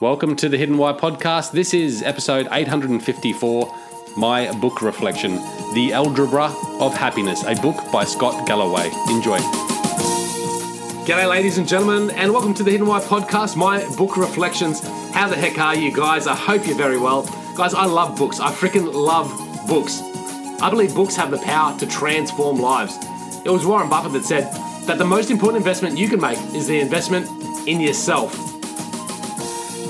Welcome to the Hidden Why podcast. This is episode 854, My Book Reflection The Algebra of Happiness, a book by Scott Galloway. Enjoy. G'day, ladies and gentlemen, and welcome to the Hidden Why podcast, My Book Reflections. How the heck are you guys? I hope you're very well. Guys, I love books. I freaking love books. I believe books have the power to transform lives. It was Warren Buffett that said that the most important investment you can make is the investment in yourself.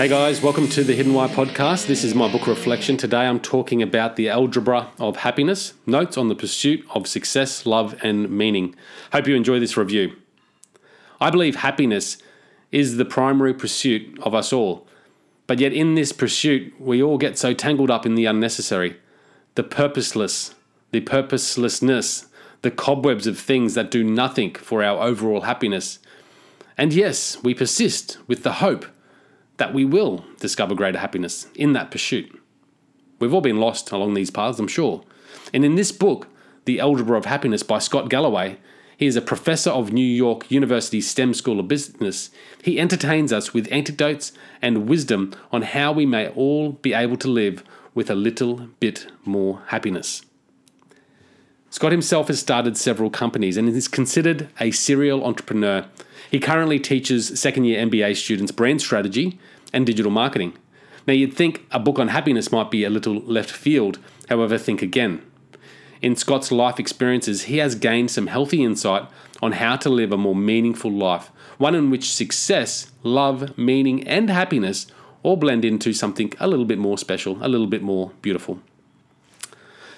Hey guys, welcome to the Hidden Why podcast. This is my book reflection. Today I'm talking about the algebra of happiness, notes on the pursuit of success, love, and meaning. Hope you enjoy this review. I believe happiness is the primary pursuit of us all, but yet in this pursuit, we all get so tangled up in the unnecessary, the purposeless, the purposelessness, the cobwebs of things that do nothing for our overall happiness. And yes, we persist with the hope that we will discover greater happiness in that pursuit. We've all been lost along these paths, I'm sure. And in this book, The Algebra of Happiness by Scott Galloway, he is a professor of New York University Stern School of Business. He entertains us with anecdotes and wisdom on how we may all be able to live with a little bit more happiness. Scott himself has started several companies and is considered a serial entrepreneur. He currently teaches second year MBA students brand strategy and digital marketing. Now, you'd think a book on happiness might be a little left field, however, think again. In Scott's life experiences, he has gained some healthy insight on how to live a more meaningful life, one in which success, love, meaning, and happiness all blend into something a little bit more special, a little bit more beautiful.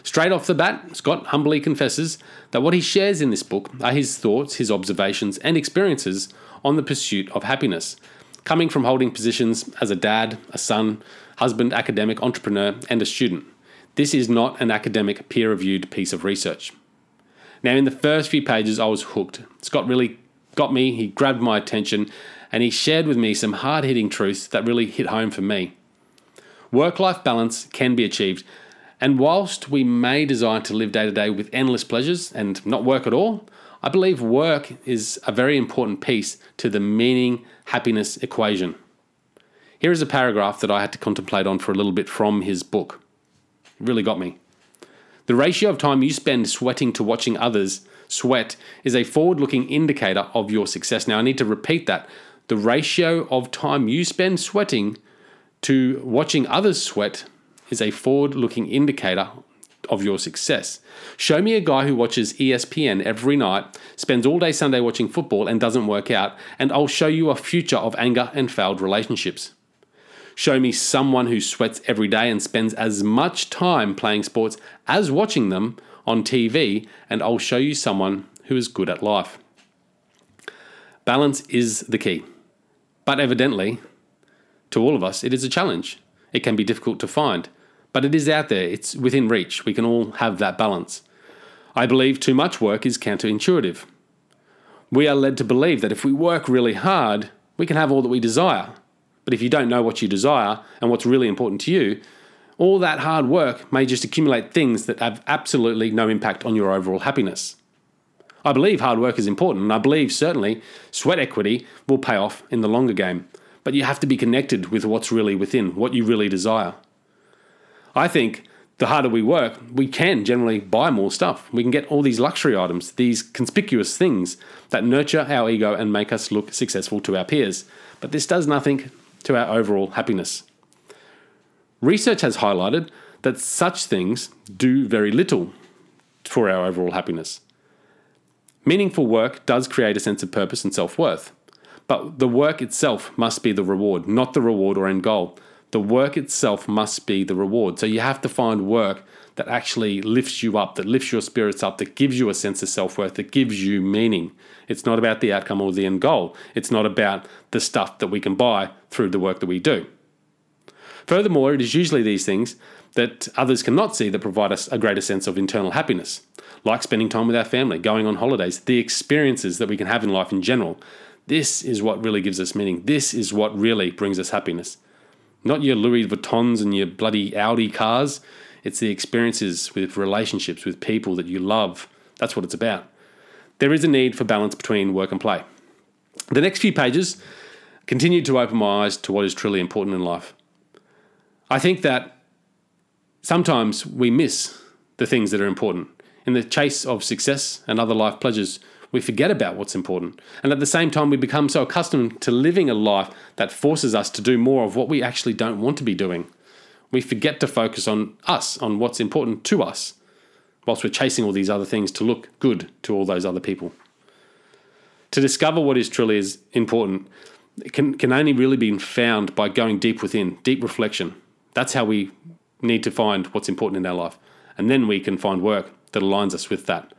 Straight off the bat, Scott humbly confesses that what he shares in this book are his thoughts, his observations, and experiences on the pursuit of happiness, coming from holding positions as a dad, a son, husband, academic, entrepreneur, and a student. This is not an academic, peer reviewed piece of research. Now, in the first few pages, I was hooked. Scott really got me, he grabbed my attention, and he shared with me some hard hitting truths that really hit home for me. Work life balance can be achieved, and whilst we may desire to live day to day with endless pleasures and not work at all, I believe work is a very important piece to the meaning happiness equation. Here is a paragraph that I had to contemplate on for a little bit from his book. It really got me. The ratio of time you spend sweating to watching others sweat is a forward looking indicator of your success. Now, I need to repeat that. The ratio of time you spend sweating to watching others sweat is a forward looking indicator of your success. Show me a guy who watches ESPN every night, spends all day Sunday watching football, and doesn't work out, and I'll show you a future of anger and failed relationships. Show me someone who sweats every day and spends as much time playing sports as watching them on TV, and I'll show you someone who is good at life. Balance is the key. But evidently, to all of us, it is a challenge. It can be difficult to find. But it is out there, it's within reach. We can all have that balance. I believe too much work is counterintuitive. We are led to believe that if we work really hard, we can have all that we desire. But if you don't know what you desire and what's really important to you, all that hard work may just accumulate things that have absolutely no impact on your overall happiness. I believe hard work is important, and I believe certainly sweat equity will pay off in the longer game. but you have to be connected with what's really within, what you really desire. I think the harder we work, we can generally buy more stuff. We can get all these luxury items, these conspicuous things that nurture our ego and make us look successful to our peers. But this does nothing to our overall happiness. Research has highlighted that such things do very little for our overall happiness. Meaningful work does create a sense of purpose and self worth, but the work itself must be the reward, not the reward or end goal. The work itself must be the reward. So you have to find work that actually lifts you up, that lifts your spirits up, that gives you a sense of self worth, that gives you meaning. It's not about the outcome or the end goal. It's not about the stuff that we can buy through the work that we do. Furthermore, it is usually these things that others cannot see that provide us a greater sense of internal happiness, like spending time with our family, going on holidays, the experiences that we can have in life in general. This is what really gives us meaning. This is what really brings us happiness. Not your Louis Vuittons and your bloody Audi cars. It's the experiences with relationships, with people that you love. That's what it's about. There is a need for balance between work and play. The next few pages continue to open my eyes to what is truly important in life. I think that sometimes we miss the things that are important. In the chase of success and other life pleasures, we forget about what's important. And at the same time, we become so accustomed to living a life that forces us to do more of what we actually don't want to be doing. We forget to focus on us, on what's important to us, whilst we're chasing all these other things to look good to all those other people. To discover what is truly is important can, can only really be found by going deep within, deep reflection. That's how we need to find what's important in our life. And then we can find work that aligns us with that.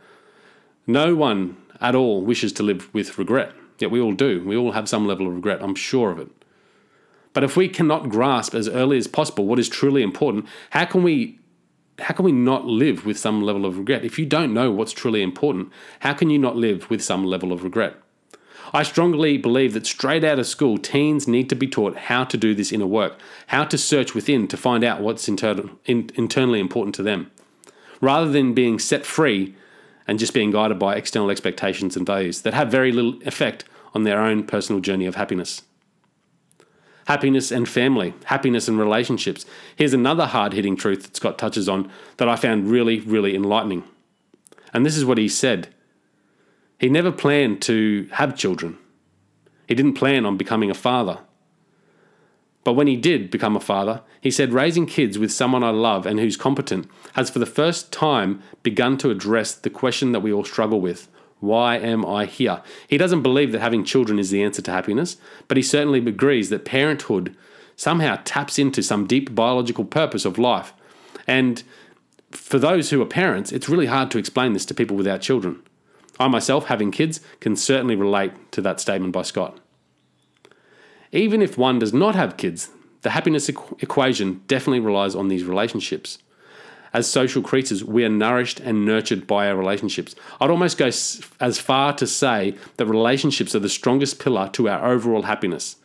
No one at all wishes to live with regret, yet we all do. We all have some level of regret, I'm sure of it. But if we cannot grasp as early as possible what is truly important, how can we how can we not live with some level of regret? If you don't know what's truly important, how can you not live with some level of regret? I strongly believe that straight out of school, teens need to be taught how to do this inner work, how to search within to find out what's inter- in- internally important to them, rather than being set free and just being guided by external expectations and values that have very little effect on their own personal journey of happiness. Happiness and family, happiness and relationships. Here's another hard hitting truth that Scott touches on that I found really, really enlightening. And this is what he said he never planned to have children. He didn't plan on becoming a father. But when he did become a father, he said, Raising kids with someone I love and who's competent has for the first time begun to address the question that we all struggle with why am I here? He doesn't believe that having children is the answer to happiness, but he certainly agrees that parenthood somehow taps into some deep biological purpose of life. And for those who are parents, it's really hard to explain this to people without children. I myself, having kids, can certainly relate to that statement by Scott. Even if one does not have kids, the happiness equ- equation definitely relies on these relationships. As social creatures, we are nourished and nurtured by our relationships. I'd almost go as far to say that relationships are the strongest pillar to our overall happiness.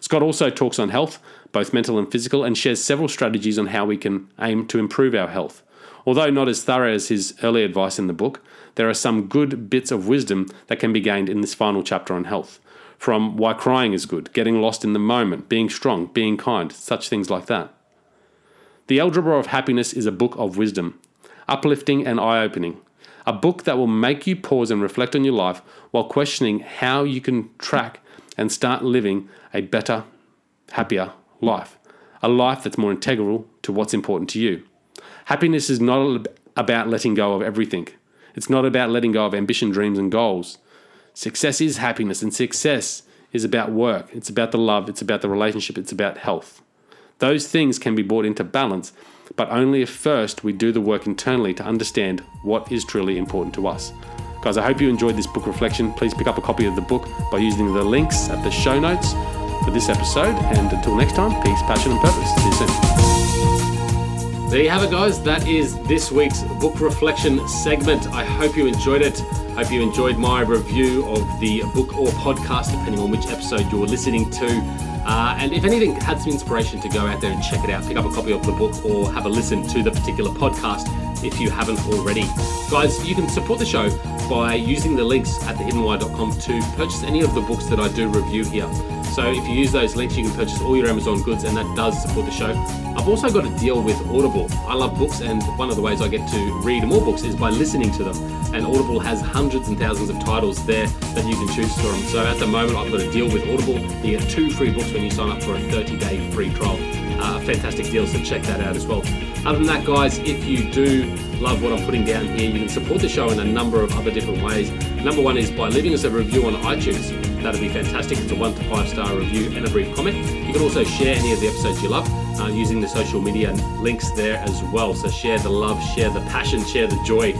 Scott also talks on health, both mental and physical, and shares several strategies on how we can aim to improve our health. Although not as thorough as his early advice in the book, there are some good bits of wisdom that can be gained in this final chapter on health. From why crying is good, getting lost in the moment, being strong, being kind, such things like that. The Algebra of Happiness is a book of wisdom, uplifting and eye opening. A book that will make you pause and reflect on your life while questioning how you can track and start living a better, happier life. A life that's more integral to what's important to you. Happiness is not about letting go of everything. It's not about letting go of ambition, dreams, and goals. Success is happiness, and success is about work. It's about the love, it's about the relationship, it's about health. Those things can be brought into balance, but only if first we do the work internally to understand what is truly important to us. Guys, I hope you enjoyed this book reflection. Please pick up a copy of the book by using the links at the show notes for this episode. And until next time, peace, passion, and purpose. See you soon. There you have it, guys. That is this week's book reflection segment. I hope you enjoyed it. Hope you enjoyed my review of the book or podcast, depending on which episode you're listening to. Uh, and if anything, had some inspiration to go out there and check it out, pick up a copy of the book or have a listen to the particular podcast if you haven't already. Guys, you can support the show by using the links at thehiddenwhy.com to purchase any of the books that I do review here. So if you use those links, you can purchase all your Amazon goods, and that does support the show. I've also got a deal with Audible. I love books, and one of the ways I get to read more books is by listening to them. And Audible has hundreds and thousands of titles there that you can choose from. So at the moment, I've got a deal with Audible. You get two free books when you sign up for a 30 day free trial. Uh, fantastic deal, so check that out as well. Other than that, guys, if you do love what I'm putting down here, you can support the show in a number of other different ways. Number one is by leaving us a review on iTunes. That'd be fantastic. It's a one to five star review and a brief comment. You can also share any of the episodes you love uh, using the social media links there as well. So share the love, share the passion, share the joy.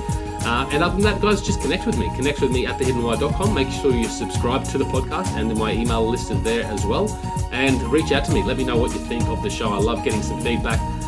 Uh, and other than that, guys, just connect with me. Connect with me at thehiddenwhy.com. Make sure you subscribe to the podcast and my email listed there as well. And reach out to me. Let me know what you think of the show. I love getting some feedback